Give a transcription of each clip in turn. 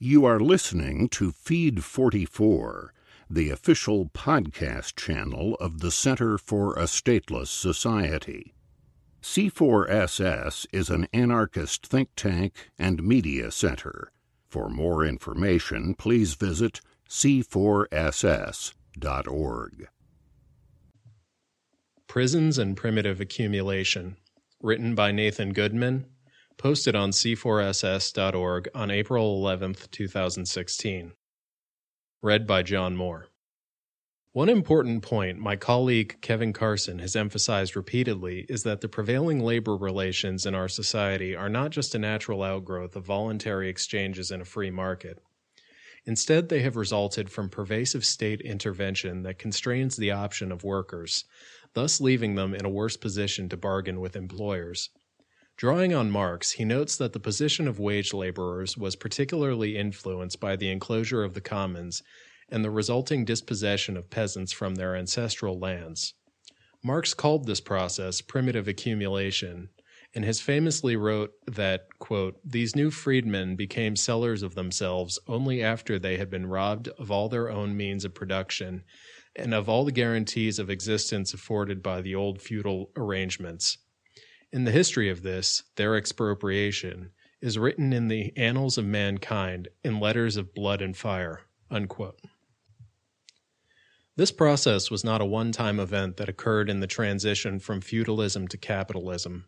You are listening to Feed 44, the official podcast channel of the Center for a Stateless Society. C4SS is an anarchist think tank and media center. For more information, please visit c4ss.org. Prisons and Primitive Accumulation, written by Nathan Goodman, posted on c4ss.org on April 11, 2016. Read by John Moore. One important point my colleague Kevin Carson has emphasized repeatedly is that the prevailing labor relations in our society are not just a natural outgrowth of voluntary exchanges in a free market. Instead, they have resulted from pervasive state intervention that constrains the option of workers, thus leaving them in a worse position to bargain with employers. Drawing on Marx, he notes that the position of wage laborers was particularly influenced by the enclosure of the commons and the resulting dispossession of peasants from their ancestral lands. Marx called this process primitive accumulation, and has famously wrote that, quote, these new freedmen became sellers of themselves only after they had been robbed of all their own means of production and of all the guarantees of existence afforded by the old feudal arrangements. In the history of this, their expropriation, is written in the annals of mankind in letters of blood and fire. Unquote. This process was not a one time event that occurred in the transition from feudalism to capitalism.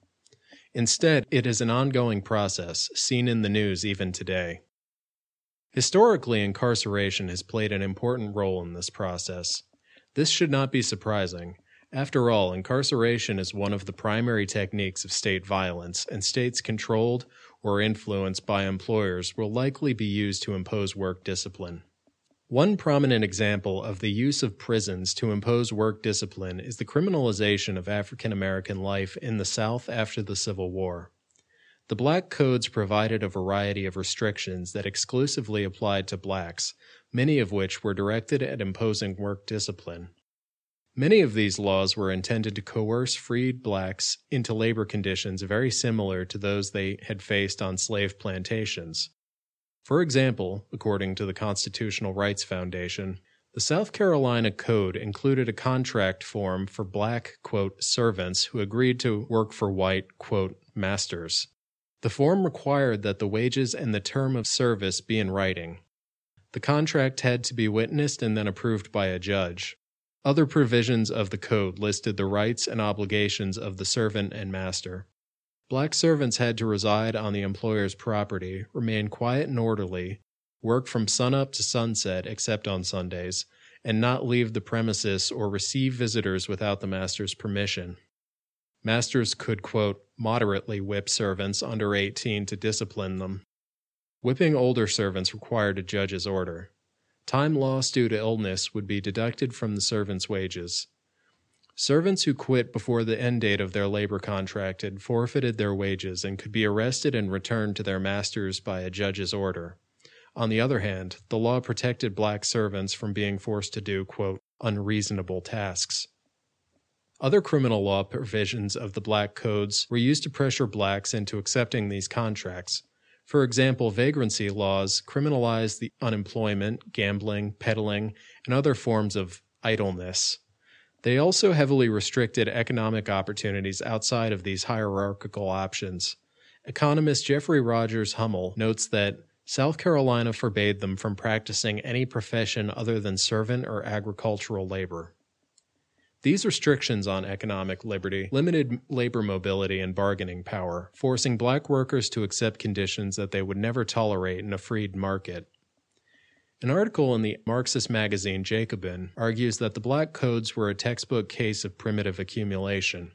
Instead, it is an ongoing process, seen in the news even today. Historically, incarceration has played an important role in this process. This should not be surprising. After all, incarceration is one of the primary techniques of state violence, and states controlled or influenced by employers will likely be used to impose work discipline. One prominent example of the use of prisons to impose work discipline is the criminalization of African American life in the South after the Civil War. The black codes provided a variety of restrictions that exclusively applied to blacks, many of which were directed at imposing work discipline. Many of these laws were intended to coerce freed blacks into labor conditions very similar to those they had faced on slave plantations. For example, according to the Constitutional Rights Foundation, the South Carolina Code included a contract form for black, quote, servants who agreed to work for white, quote, masters. The form required that the wages and the term of service be in writing. The contract had to be witnessed and then approved by a judge. Other provisions of the code listed the rights and obligations of the servant and master. Black servants had to reside on the employer's property, remain quiet and orderly, work from sunup to sunset except on Sundays, and not leave the premises or receive visitors without the master's permission. Masters could, quote, moderately whip servants under 18 to discipline them. Whipping older servants required a judge's order. Time lost due to illness would be deducted from the servant's wages. Servants who quit before the end date of their labor contract had forfeited their wages and could be arrested and returned to their masters by a judge's order. On the other hand, the law protected black servants from being forced to do, quote, unreasonable tasks. Other criminal law provisions of the black codes were used to pressure blacks into accepting these contracts. For example, vagrancy laws criminalized the unemployment, gambling, peddling, and other forms of idleness. They also heavily restricted economic opportunities outside of these hierarchical options. Economist Jeffrey Rogers Hummel notes that South Carolina forbade them from practicing any profession other than servant or agricultural labor. These restrictions on economic liberty limited labor mobility and bargaining power, forcing black workers to accept conditions that they would never tolerate in a freed market. An article in the Marxist magazine Jacobin argues that the black codes were a textbook case of primitive accumulation.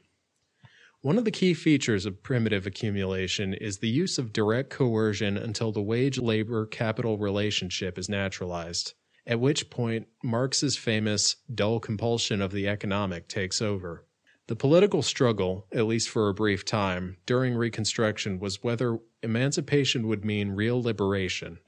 One of the key features of primitive accumulation is the use of direct coercion until the wage labor capital relationship is naturalized, at which point Marx's famous dull compulsion of the economic takes over. The political struggle, at least for a brief time, during Reconstruction was whether emancipation would mean real liberation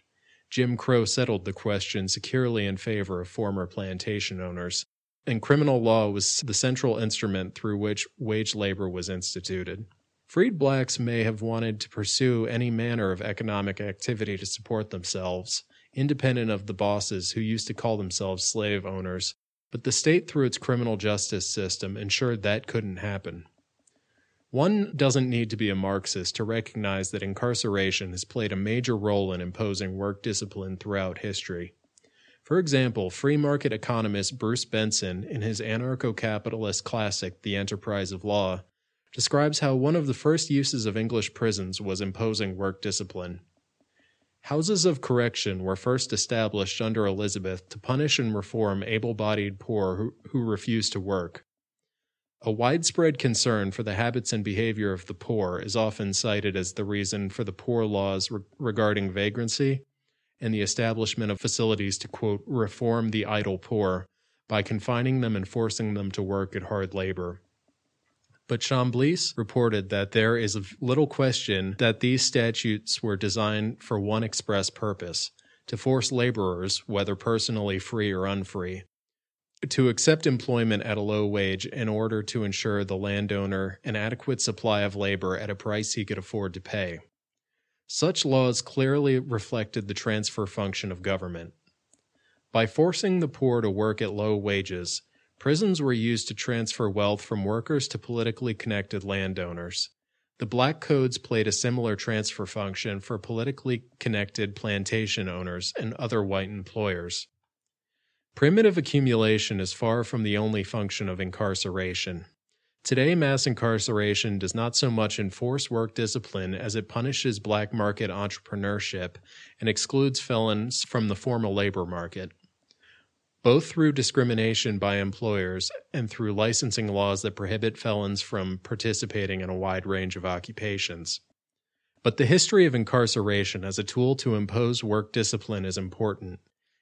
Jim Crow settled the question securely in favor of former plantation owners, and criminal law was the central instrument through which wage labor was instituted. Freed blacks may have wanted to pursue any manner of economic activity to support themselves, independent of the bosses who used to call themselves slave owners, but the state, through its criminal justice system, ensured that couldn't happen. One doesn't need to be a Marxist to recognize that incarceration has played a major role in imposing work discipline throughout history. For example, free market economist Bruce Benson, in his anarcho capitalist classic, The Enterprise of Law, describes how one of the first uses of English prisons was imposing work discipline. Houses of correction were first established under Elizabeth to punish and reform able bodied poor who, who refused to work. A widespread concern for the habits and behavior of the poor is often cited as the reason for the poor laws re- regarding vagrancy and the establishment of facilities to, quote, reform the idle poor by confining them and forcing them to work at hard labor. But Chambliss reported that there is little question that these statutes were designed for one express purpose to force laborers, whether personally free or unfree, to accept employment at a low wage in order to ensure the landowner an adequate supply of labor at a price he could afford to pay. Such laws clearly reflected the transfer function of government. By forcing the poor to work at low wages, Prisons were used to transfer wealth from workers to politically connected landowners. The Black Codes played a similar transfer function for politically connected plantation owners and other white employers. Primitive accumulation is far from the only function of incarceration. Today, mass incarceration does not so much enforce work discipline as it punishes black market entrepreneurship and excludes felons from the formal labor market both through discrimination by employers and through licensing laws that prohibit felons from participating in a wide range of occupations. But the history of incarceration as a tool to impose work discipline is important.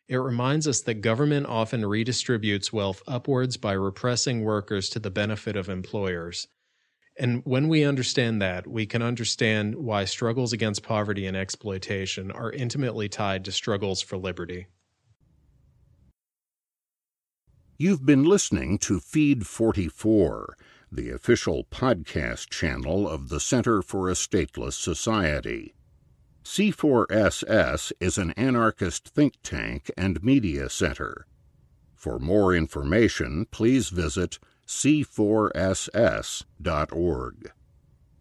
It reminds us that government often redistributes wealth upwards by repressing workers to the benefit of employers. And when we understand that, we can understand why struggles against poverty and exploitation are intimately tied to struggles for liberty. You've been listening to Feed 44, the official podcast channel of the Center for a Stateless Society. C4SS is an anarchist think tank and media center. For more information, please visit c4ss.org.